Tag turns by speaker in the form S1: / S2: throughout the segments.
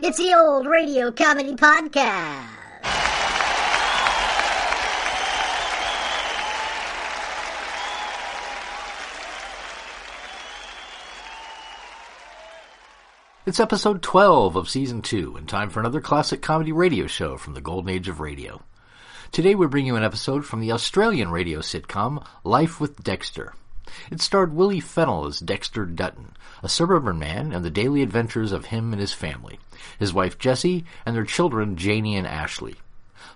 S1: It's the old radio comedy podcast.
S2: It's episode 12 of season 2 and time for another classic comedy radio show from the golden age of radio. Today we bring you an episode from the Australian radio sitcom Life with Dexter. It starred Willie Fennell as Dexter Dutton, a suburban man and the daily adventures of him and his family, his wife Jessie, and their children Janie and Ashley.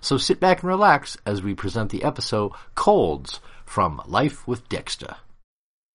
S2: So sit back and relax as we present the episode Colds from Life with Dexter.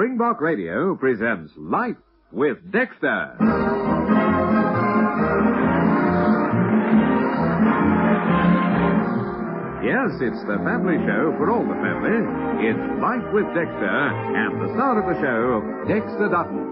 S3: Springbok Radio presents Life with Dexter. Yes, it's the family show for all the family. It's Life with Dexter, and the star of the show, Dexter Dutton.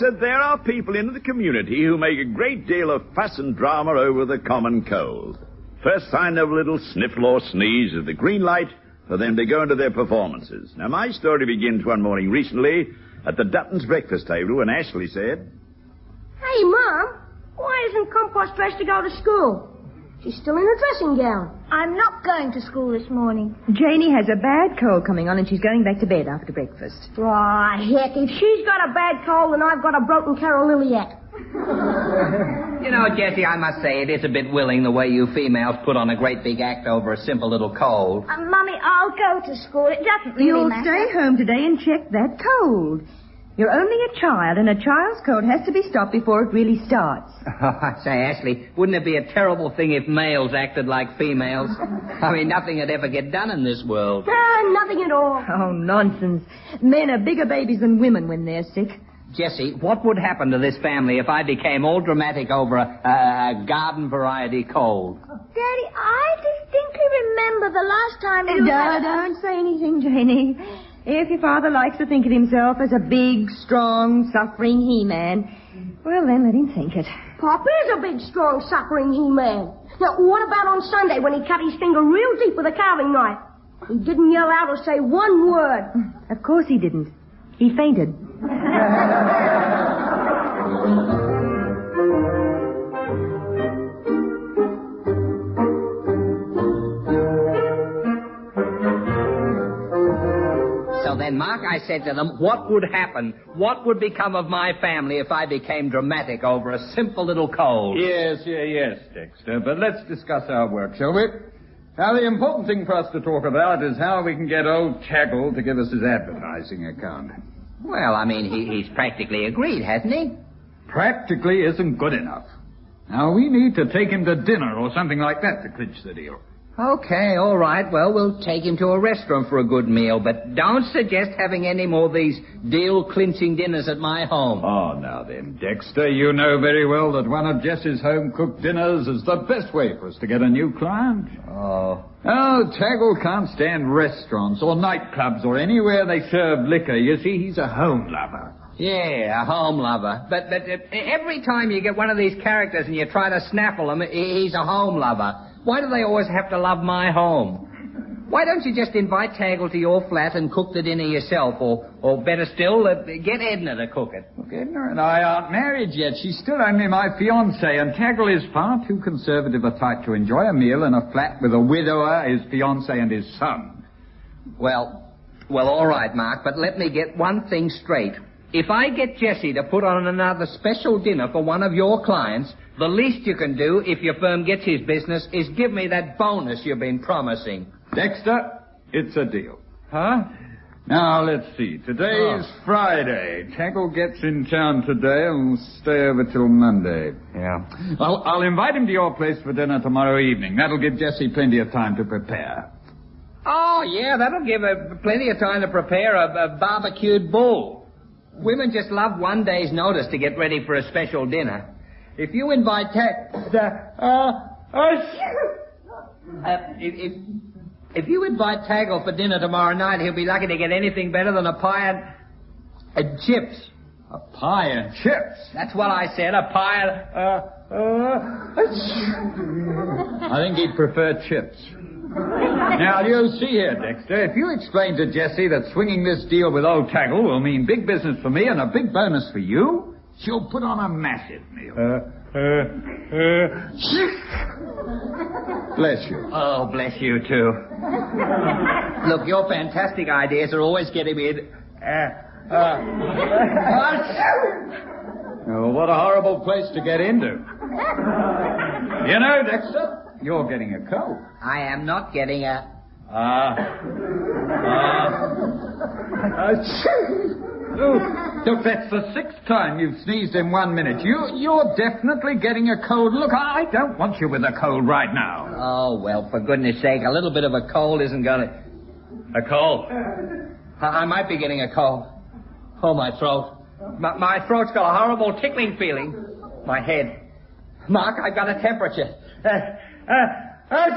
S4: It, there are people in the community who make a great deal of fuss and drama over the common cold. First sign of a little sniffle or sneeze is the green light for them to go into their performances. Now, my story begins one morning recently at the Dutton's breakfast table when Ashley said,
S5: Hey, Mom, why isn't Compost dressed to go to school? She's still in her dressing gown. I'm not going to school this morning.
S6: Janie has a bad cold coming on and she's going back to bed after breakfast.
S5: Why, heck, if she's got a bad cold, then I've got a broken Carol Liliac.
S7: You know, Jessie, I must say it is a bit willing the way you females put on a great big act over a simple little cold.
S5: Uh, Mummy, I'll go to school. It doesn't really
S6: You'll
S5: matter.
S6: stay home today and check that cold. You're only a child and a child's cold has to be stopped before it really starts.
S7: Oh, I say, Ashley, wouldn't it be a terrible thing if males acted like females? I mean, nothing would ever get done in this world.
S5: Ah, nothing at all.
S6: Oh, nonsense. Men are bigger babies than women when they're sick.
S7: Jessie, what would happen to this family if I became all dramatic over a, a, a garden variety cold?
S5: Daddy, I distinctly remember the last time you...
S6: Don't, don't say anything, Janie. If your father likes to think of himself as a big, strong, suffering he-man, well, then let him think it.
S5: Pop is a big, strong, suffering he-man. Now, what about on Sunday when he cut his finger real deep with a carving knife? He didn't yell out or say one word.
S6: Of course he didn't. He fainted.
S7: Then, Mark, I said to them, what would happen? What would become of my family if I became dramatic over a simple little cold?
S8: Yes, yeah, yes, Dexter. But let's discuss our work, shall we? Now, the important thing for us to talk about is how we can get old Taggle to give us his advertising account.
S7: Well, I mean, he, he's practically agreed, hasn't he?
S8: Practically isn't good enough. Now, we need to take him to dinner or something like that to clinch the deal.
S7: Okay, all right. Well, we'll take him to a restaurant for a good meal, but don't suggest having any more of these deal-clinching dinners at my home.
S8: Oh, now then, Dexter, you know very well that one of Jess's home-cooked dinners is the best way for us to get a new client.
S7: Oh.
S8: Oh, Taggle can't stand restaurants or nightclubs or anywhere they serve liquor. You see, he's a home lover.
S7: Yeah, a home lover. But but uh, every time you get one of these characters and you try to snaffle him, he's a home lover. Why do they always have to love my home? Why don't you just invite Taggle to your flat and cook the dinner yourself? Or, or better still, uh, get Edna to cook it.
S8: Look, Edna and I aren't married yet. She's still only my fiancée, and Taggle is far too conservative a type to enjoy a meal in a flat with a widower, his fiancée, and his son.
S7: Well, well, all right, Mark, but let me get one thing straight. If I get Jessie to put on another special dinner for one of your clients, the least you can do, if your firm gets his business, is give me that bonus you've been promising.
S8: Dexter, it's a deal.
S7: Huh?
S8: Now, let's see. Today's
S7: Oh.
S8: Friday. Taggle gets in town today and will stay over till Monday.
S7: Yeah.
S8: I'll, I'll invite him to your place for dinner tomorrow evening. That'll give Jessie plenty of time to prepare.
S7: Oh, yeah, that'll give her plenty of time to prepare a, a barbecued bull. Women just love one day's notice to get ready for a special dinner. If you invite the, uh, uh, uh, if, if, if you invite Taggle for dinner tomorrow night, he'll be lucky to get anything better than a pie and, and chips.
S8: A pie and chips.
S7: That's what I said, a pie and, uh, uh,
S8: I think he'd prefer chips. Now, you see here, Dexter, if you explain to Jessie that swinging this deal with old Taggle will mean big business for me and a big bonus for you, she'll put on a massive meal. Bless you.
S7: Oh, bless you, too. Look, your fantastic ideas are always getting me in... Uh, uh,
S8: Oh, what a horrible place to get into. You know, Dexter, you're getting a cold.
S7: I am not getting a...
S8: Ah. Ah. Oh, look, that's the sixth time you've sneezed in one minute. You, you're definitely getting a cold. Look, I don't want you with a cold right now.
S7: Oh, well, for goodness sake, a little bit of a cold isn't gonna... A cold? I, I might be getting a cold. Oh, my throat. My, my throat's got a horrible tickling feeling. My head. Mark, I've got a temperature. Uh, uh, uh,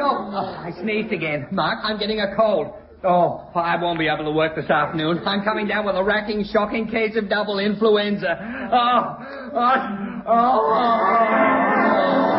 S7: oh, oh, I sneezed again. Mark, I'm getting a cold. Oh, I won't be able to work this afternoon. I'm coming down with a racking, shocking case of double influenza. Oh, oh, oh. Hi,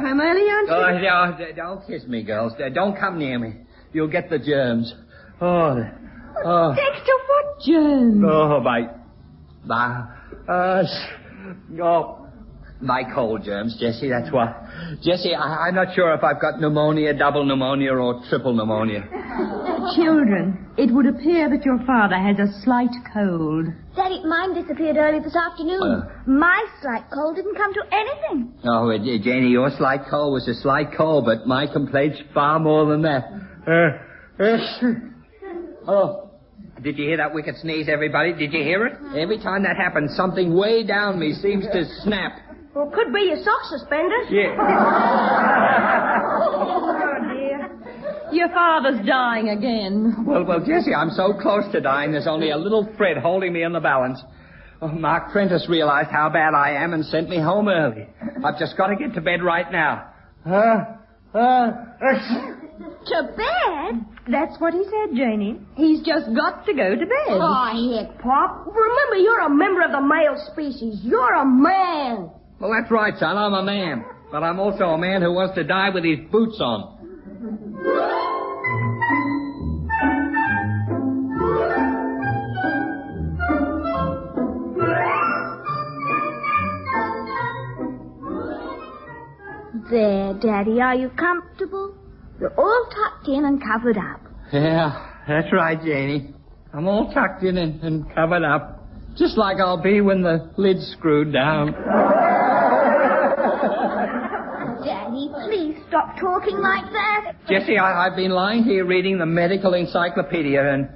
S5: Oh,
S6: you're early, you?
S7: Oh, no, don't kiss me, girls. Don't come near me. You'll get the germs. Oh, oh,
S6: Dexter, what germs?
S7: oh, my, my, uh, oh, my cold germs, Jessie. That's what. Jessie, I, I'm not sure if I've got pneumonia, double pneumonia, or triple pneumonia.
S6: Children, it would appear that your father has a slight cold.
S9: Daddy, mine disappeared early this afternoon.
S7: Uh.
S9: My slight cold didn't come to anything.
S7: Oh, uh, Janie, your slight cold was a slight cold, but my complaint's far more than that. Uh, uh, oh, did you hear that wicked sneeze, everybody? Did you hear it? Every time that happens, something way down me seems to snap.
S5: Well, could be your sock suspenders.
S7: Yeah.
S6: Oh, dear. Your father's dying again.
S7: Well, well, Jessie, I'm so close to dying, there's only a little thread holding me in the balance. Oh, Mark Prentice realized how bad I am and sent me home early. I've just got to get to bed right now. Uh, uh,
S9: To bed?
S6: That's what he said, Janie. He's just got to go to bed.
S5: Oh, heck, Pop. Remember, you're a member of the male species. You're a man.
S7: Well, that's right, son. I'm a man. But I'm also a man who wants to die with his boots on.
S9: There, Daddy, are you comfortable? You're all tucked in and covered up.
S7: Yeah, that's right, Janie. I'm all tucked in and, and covered up. Just like I'll be when the lid's screwed down.
S9: Daddy, please stop talking like that.
S7: Jessie, I, I've been lying here reading the medical encyclopedia, and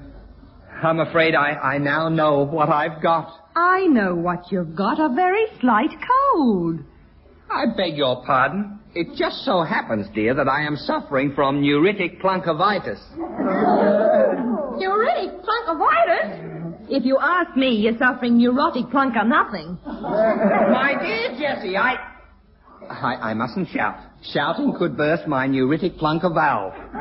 S7: I'm afraid I, I now know what I've got.
S6: I know what you've got, a very slight cold.
S7: I beg your pardon. It just so happens, dear, that I am suffering from neuritic plunkivitis.
S5: Neuritic plunkivitis?
S6: If you ask me, you're suffering neurotic plunk or nothing.
S7: My dear Jessie, I... I, I mustn't shout. Shouting could burst my neuritic plunker valve.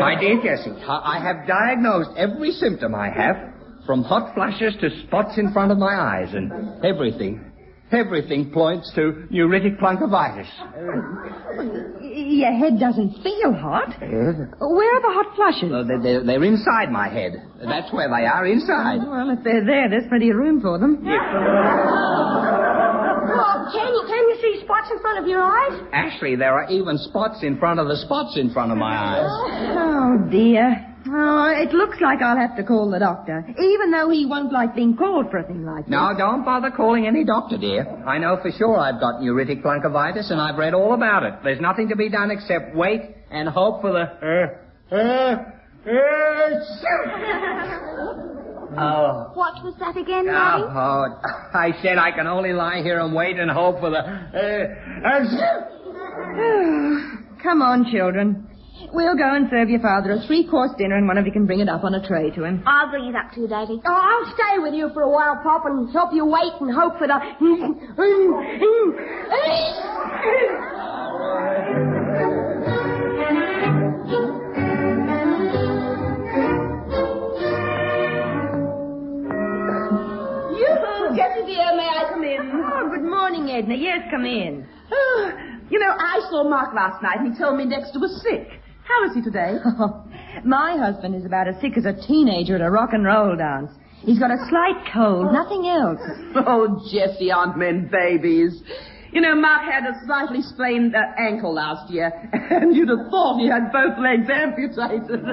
S7: my dear Jessie, I, I have diagnosed every symptom I have, from hot flashes to spots in front of my eyes, and everything, everything points to neuritic plunkivitis.
S6: Your head doesn't feel hot. Where are the hot flushes?
S7: Uh, they're, they're, they're inside my head. That's where they are, inside.
S6: Well, if they're there, there's plenty of room for them.
S5: Can you, can you see spots in front of your eyes?
S7: Actually, there are even spots in front of the spots in front of my eyes.
S6: Oh, dear. Oh, it looks like I'll have to call the doctor, even though he won't like being called for a thing like this.
S7: No, don't bother calling any doctor, dear. I know for sure I've got neuritic plunkivitis, and I've read all about it. There's nothing to be done except wait and hope for the... Uh, uh, uh, oh.
S9: What was that again,
S7: Oh, oh, I said I can only lie here and wait and hope for the... Uh, uh,
S6: Come on, children. We'll go and serve your father a three-course dinner, and one of you can bring it up on a tray to him.
S9: I'll bring it up to you, Daddy.
S5: Oh, I'll stay with you for a while, Pop, and help you wait and hope for the...
S10: Jessie dear, may I come in?
S6: Oh, good morning, Edna. Yes, come in.
S10: Oh, you know, I saw Mark last night. And he told me Dexter was sick. How is he today?
S6: My husband is about as sick as a teenager at a rock and roll dance. He's got a slight cold, nothing else.
S10: Oh, Jessie, aren't men babies? You know, Mark had a slightly sprained uh, ankle last year, and you'd have thought he had both legs amputated.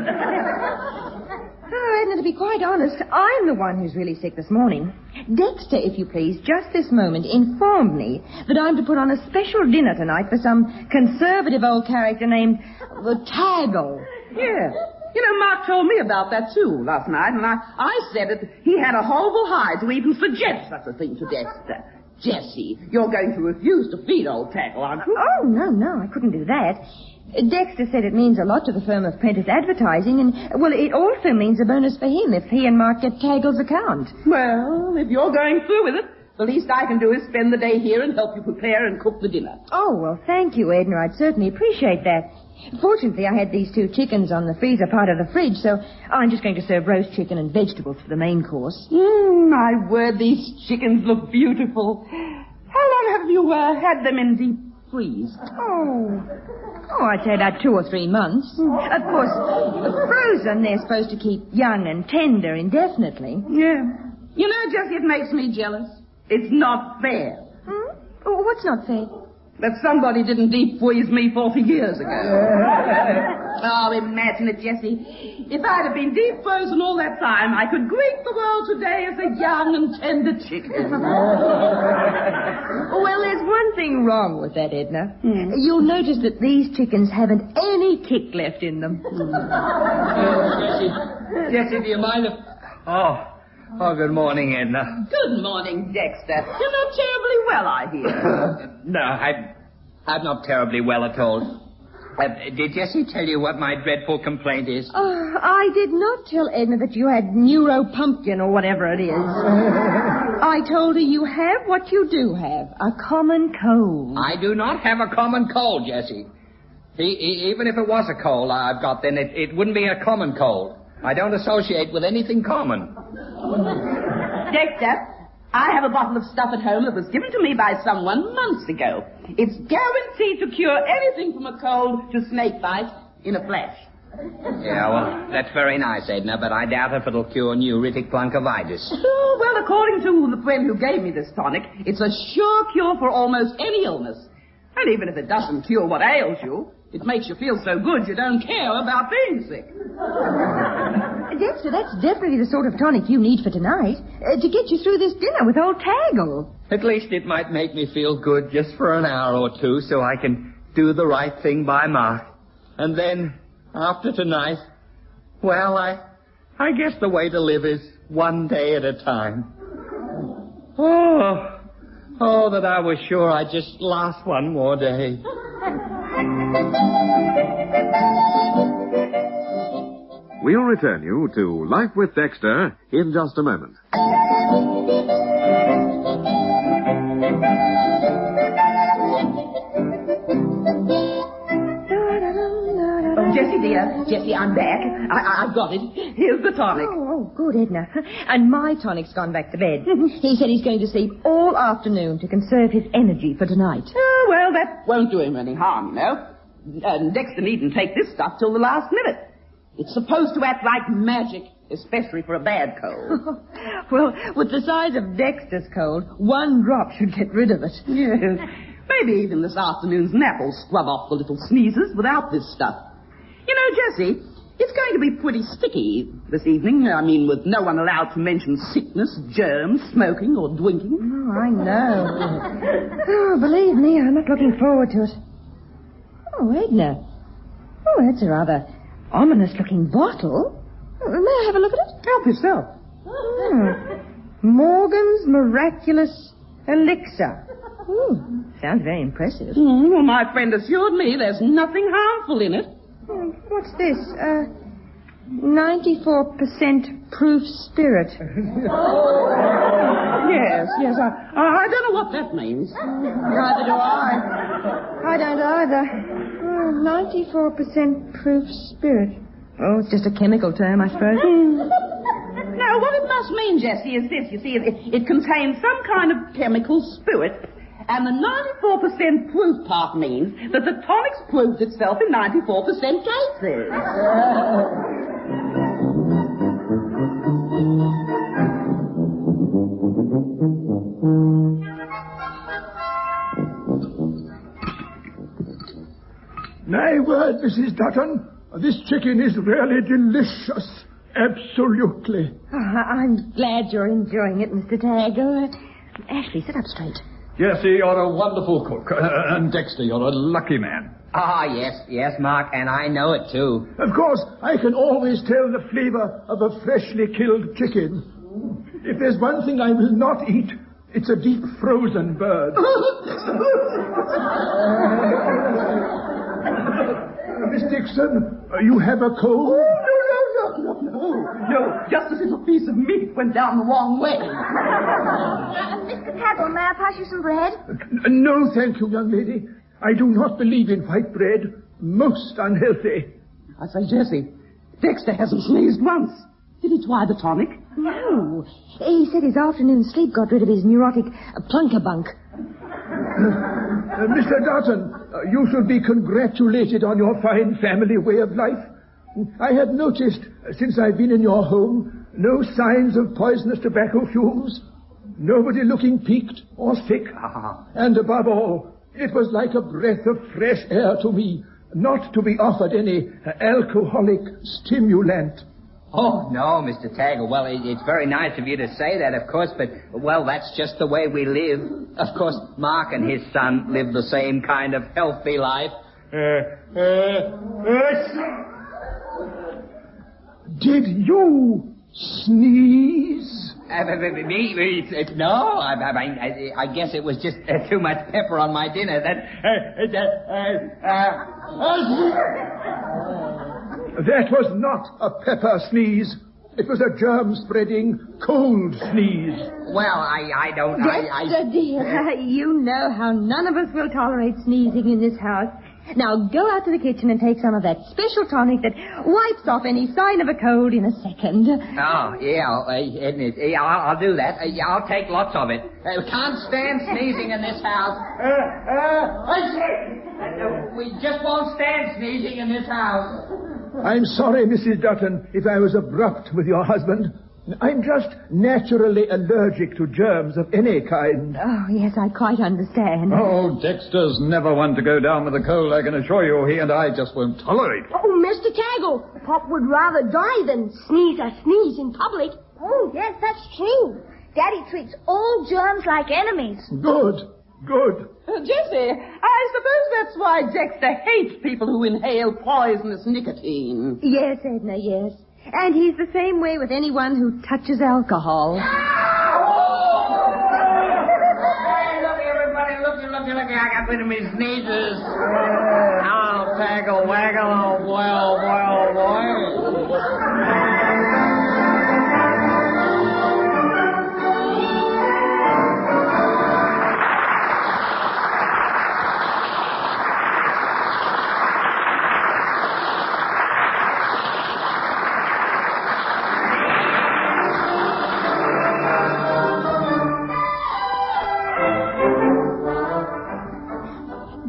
S6: Oh, Edna, to be quite honest, I'm the one who's really sick this morning. Dexter, if you please, just this moment informed me that I'm to put on a special dinner tonight for some conservative old character named uh, Taggle.
S10: yeah. You know, Mark told me about that too last night, and I, I said that he had a horrible hide to even suggest such a thing to Dexter. Jessie, you're going to refuse to feed old Taggle, aren't you?
S6: Oh, no, no, I couldn't do that. Dexter said it means a lot to the firm of Prentice Advertising, and, well, it also means a bonus for him if he and Mark get Taggle's account.
S10: Well, if you're going through with it, the least I can do is spend the day here and help you prepare and cook the dinner.
S6: Oh, well, thank you, Edna. I'd certainly appreciate that. Fortunately, I had these two chickens on the freezer part of the fridge, so I'm just going to serve roast chicken and vegetables for the main course.
S10: Mm, my word, these chickens look beautiful. How long have you uh, had them in deep freeze?
S6: Oh. Oh, I'd say about two or three months. Of course, frozen, they're supposed to keep young and tender indefinitely.
S10: Yeah. You know, Jessie, it makes me jealous. It's not fair.
S6: Hmm? Oh, what's not fair?
S10: That somebody didn't deep freeze me 40 years ago. oh, imagine it, Jessie. If I'd have been deep frozen all that time, I could greet the world today as a young and tender chicken.
S6: Well, there's one thing wrong with that, Edna. Hmm. You'll notice that these chickens haven't any kick left in them.
S7: Jessie, Jessie, do you mind if... Oh, oh, good morning, Edna.
S10: Good morning, Dexter. You're not terribly well, I hear.
S7: No, I'm, I'm not terribly well at all. Uh, did Jessie tell you what my dreadful complaint is?
S6: Oh, I did not tell Edna that you had neuropumpkin or whatever it is. I told her you have what you do have, a common cold.
S7: I do not have a common cold, Jessie. E- e- even if it was a cold I've got, then it, it wouldn't be a common cold. I don't associate with anything common.
S10: Dexter, I have a bottle of stuff at home that was given to me by someone months ago. It's guaranteed to cure anything from a cold to snake bite in a flash.
S7: Yeah, well, that's very nice, Edna, but I doubt if it'll cure neuritic plunkivitis.
S10: Oh, well, according to the friend who gave me this tonic, it's a sure cure for almost any illness. And even if it doesn't cure what ails you, it makes you feel so good you don't care about being sick.
S6: Dexter, that's definitely the sort of tonic you need for tonight, uh, to get you through this dinner with old Taggle.
S7: At least it might make me feel good just for an hour or two so I can do the right thing by Mark. And then, after tonight, well, I, I guess the way to live is one day at a time. Oh, oh, that I was sure I'd just last one more day.
S3: We'll return you to Life with Dexter in just a moment.
S10: Oh, Jessie, dear. Jessie, I'm back. I, I, I got it. Here's the tonic.
S6: Oh, oh, good, Edna. And my tonic's gone back to bed. he said he's going to sleep all afternoon to conserve his energy for tonight.
S10: Oh, That won't do him any harm, you know. And uh, Dexter needn't take this stuff till the last minute. It's supposed to act like magic, especially for a bad cold.
S6: well, with the size of Dexter's cold, one drop should get rid of it.
S10: yes. Maybe even this afternoon's nap will scrub off the little sneezes without this stuff. You know, Jessie, it's going to be pretty sticky this evening. I mean, with no one allowed to mention sickness, germs, smoking, or drinking.
S6: Oh, I know. oh, believe me, I'm not looking forward to it. Oh, Edna. Oh, that's a rather ominous-looking bottle. Oh, May I have a look at it?
S10: Help yourself.
S6: Hmm. Morgan's Miraculous Elixir. Ooh, sounds very impressive.
S10: Mm, well, my friend assured me there's nothing harmful in it.
S6: Hmm, What's this? Uh, 94% proof spirit.
S10: Yes, yes. I, I don't know what that means.
S6: Neither do I. I don't either. Oh, 94% proof spirit. Oh, it's just a chemical term, I suppose. Hmm.
S10: Now, what it must mean, Jessie, is this. You see, it, it contains some kind of chemical spirit. And the 94% proof part means that the tonic's proved itself in 94% cases.
S11: My word, Mrs. Dutton, this chicken is really delicious. Absolutely.
S6: Oh, I- I'm glad you're enjoying it, Mr. Taggle. Uh, Ashley, sit up straight.
S8: Jessie, you're a wonderful cook. Uh, and Dexter, you're a lucky man.
S7: Ah, yes, yes, Mark, and I know it too.
S11: Of course, I can always tell the flavor of a freshly killed chicken. If there's one thing I will not eat, it's a deep frozen bird. Uh, Miss Dixon, uh, you have a cold?
S10: No, no, no, no, no. no. Just a little piece of meat went down the wrong way.
S9: Uh, Mr. Taggle, may I pass you some bread?
S11: Uh, No, thank you, young lady. I do not believe in white bread. Most unhealthy.
S10: I say, Jessie, Dexter hasn't sneezed once. Did he try the tonic?
S6: No. He said his afternoon sleep got rid of his neurotic uh, plunkabunk.
S11: Uh, Mr. Dutton, uh, you should be congratulated on your fine family way of life. I have noticed, uh, since I've been in your home, no signs of poisonous tobacco fumes. Nobody looking peaked or sick. And above all, it was like a breath of fresh air to me, not to be offered any uh, alcoholic stimulant.
S7: Oh, no, Mr. Taggle. Well, it, it's very nice of you to say that, of course, but, well, that's just the way we live. Of course, Mark and his son live the same kind of healthy life. Uh,
S11: Did you sneeze?
S7: Uh, no, I, I, I, I guess it was just uh, too much pepper on my dinner. That, uh, uh, uh,
S11: That was not a pepper sneeze. It was a germ-spreading cold sneeze.
S7: well, I, I don't, I, I...
S6: Dexter, dear, you know how none of us will tolerate sneezing in this house. Now go out to the kitchen and take some of that special tonic that wipes off any sign of a cold in a second.
S7: Oh, yeah, uh, isn't it? Yeah, I'll, I'll do that. Uh, yeah, I'll take lots of it. Uh, we can't stand sneezing in this house. Uh, uh, I say, uh, we just won't stand sneezing in this house.
S11: I'm sorry, Mrs. Dutton, if I was abrupt with your husband. I'm just naturally allergic to germs of any kind.
S6: Oh, yes, I quite understand.
S8: Oh, Dexter's never one to go down with a cold, I can assure you. He and I just won't tolerate it.
S5: Oh, Mr. Taggle, Pop would rather die than sneeze a sneeze in public.
S9: Oh, yes, that's true. Daddy treats all germs like enemies.
S11: Good, good.
S10: Uh, Jessie, I suppose that's why Dexter hates people who inhale poisonous nicotine.
S6: Yes, Edna, yes. And he's the same way with anyone who touches alcohol.
S7: Hey, look, everybody, look, look, look, I got rid of my sneezes. Oh, Taggle waggle, oh boy, oh boy,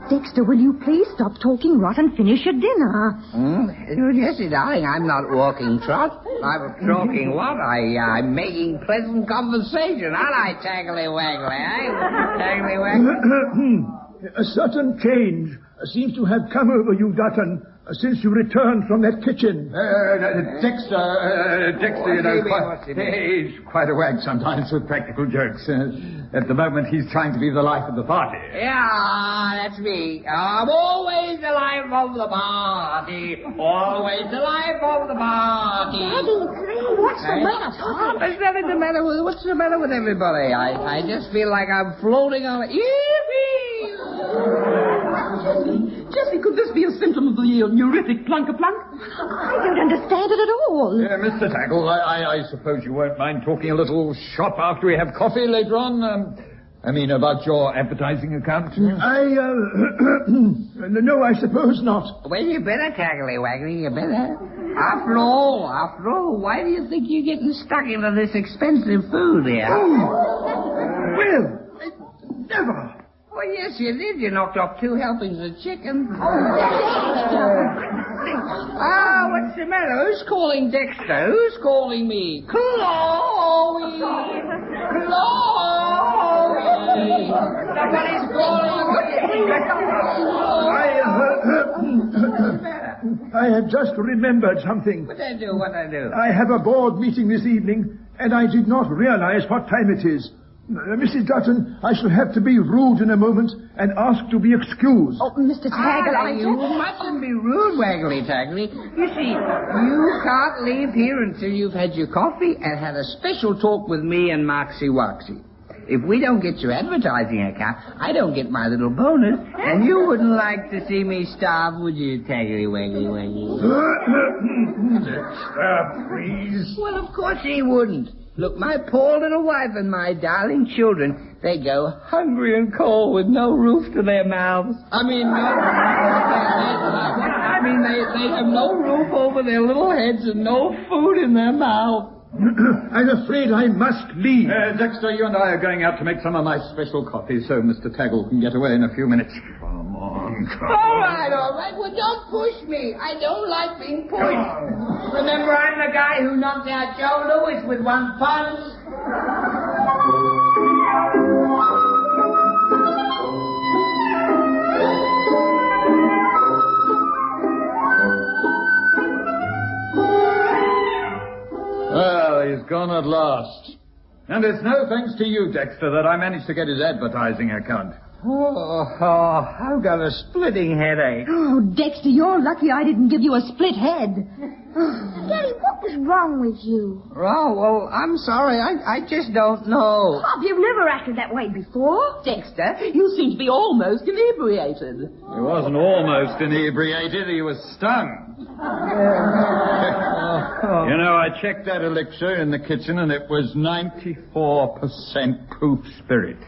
S6: Dexter, will you please stop talking rot and finish your dinner?
S7: Oh, Jessie, darling, I'm not walking trot. I'm talking what? I, uh, I'm making pleasant conversation, aren't I, Taggly Waggly, eh? Taggly Waggly?
S11: A certain change seems to have come over you, Dutton, since you returned from that kitchen.
S8: Uh, Dexter, uh, Dexter, you know,
S7: What's he mean?
S8: quite,
S7: What's he mean?
S8: he's quite a wag sometimes with practical jokes. Uh, at the moment, he's trying to be the life of the party.
S7: Yeah, that's me. I'm always the life of the party. Always the life of the party.
S5: what's the matter, Tom?
S7: There's nothing the matter with what's the matter with everybody. I, I just feel like I'm floating on a Yippee!
S10: Jessie, could this be a symptom of the uh, neuritic plunk-a-plunk?
S6: I don't understand it at all.
S8: Uh, Mr. Taggle, I, I, I suppose you won't mind talking a little shop after we have coffee later on? Um, I mean, about your advertising account?
S11: I, uh, no, I suppose not.
S7: Well, you better, Taggly Waggly, you better. After all, after all, why do you think you're getting stuck into this expensive food here?
S11: Well, never.
S7: Well, yes, you did. You knocked off two helpings of chicken. Ah, what's the matter? Who's calling Dexter? Who's calling me? Chloe! Chloe! Somebody's calling
S11: I, uh, I have just remembered something.
S7: What I do? What I do?
S11: I have a board meeting this evening, and I did not realize what time it is. Uh, Mrs. Dutton, I shall have to be rude in a moment and ask to be excused.
S6: Oh, Mr. Taggart,
S7: Ah,
S6: I
S7: you mustn't be rude, Waggly Taggly. You see, you can't leave here until you've had your coffee and had a special talk with me and Moxie Woxie. If we don't get your advertising account, I don't get my little bonus, and you wouldn't like to see me starve, would you, Taggly Waggly Waggly?
S11: Dexter, please.
S7: Well, of course he wouldn't. Look, my poor little wife and my darling children, they go hungry and cold with no roof to their mouths. I mean, no, I mean, they, they have no roof over their little heads and no food in their mouths.
S11: I'm afraid I must leave.
S8: Uh, Dexter, you and I are going out to make some of my special coffee so Mr. Taggle can get away in a few minutes. Come come
S7: All right, all right. Well, don't push me. I don't like being pushed. Remember, I'm the guy who knocked out Joe Louis with one punch.
S8: Well, he's gone at last. And it's no thanks to you, Dexter, that I managed to get his advertising account.
S7: Oh, oh, I've got a splitting headache.
S6: Oh, Dexter, you're lucky I didn't give you a split head.
S9: Daddy, what was wrong with you?
S7: Oh, well, I'm sorry. I, I just don't know.
S5: Pop, you've never acted that way before.
S10: Dexter, you seem to be almost inebriated.
S8: He wasn't almost inebriated, he was stung. You know, I checked that elixir in the kitchen and it was 94% proof spirit.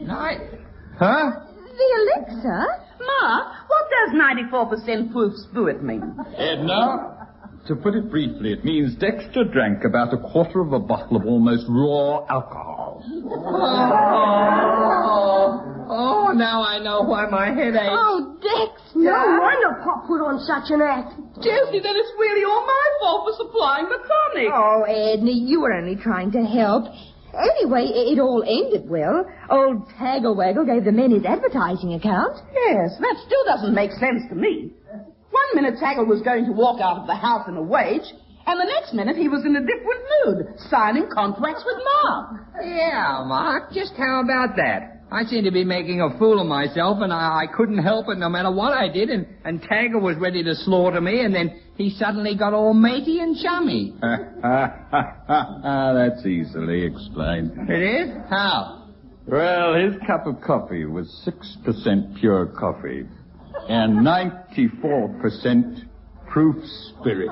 S7: Night.
S8: Huh?
S6: The elixir?
S10: Ma, what does 94% proof spirit mean?
S8: Edna, to put it briefly, it means Dexter drank about a quarter of a bottle of almost raw alcohol.
S7: Oh, oh, oh now I know why my head aches.
S5: Oh, Dexter. No wonder Pop put on such an act.
S10: Jessie, then it's really all my fault for supplying the tonic.
S6: Oh, Edna, you were only trying to help. Anyway, it all ended well. Old Taggle Waggle gave the men his advertising account.
S10: Yes, that still doesn't make sense to me. One minute Taggle was going to walk out of the house in a wage, and the next minute he was in a different mood, signing contracts with Mark.
S7: Yeah, Mark, just how about that? I seemed to be making a fool of myself, and I, I couldn't help it no matter what I did, and, and Taggle was ready to slaughter me, and then he suddenly got all matey and chummy.
S8: Ah, that's easily explained.
S7: It is? How?
S8: Well, his cup of coffee was 6% pure coffee. and 94% proof spirit.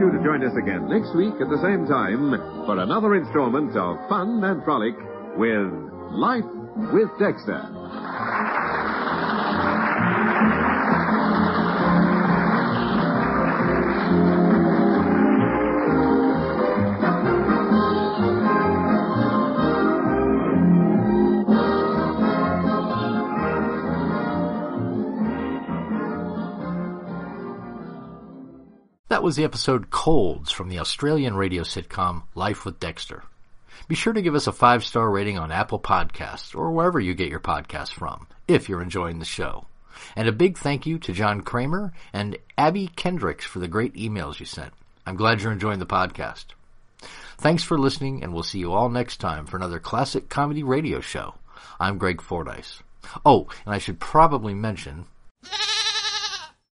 S3: You to join us again next week at the same time for another installment of Fun and Frolic with Life with Dexter.
S2: That was the episode Colds from the Australian radio sitcom Life with Dexter. Be sure to give us a five star rating on Apple Podcasts or wherever you get your podcasts from, if you're enjoying the show. And a big thank you to John Kramer and Abby Kendricks for the great emails you sent. I'm glad you're enjoying the podcast. Thanks for listening, and we'll see you all next time for another classic comedy radio show. I'm Greg Fordyce. Oh, and I should probably mention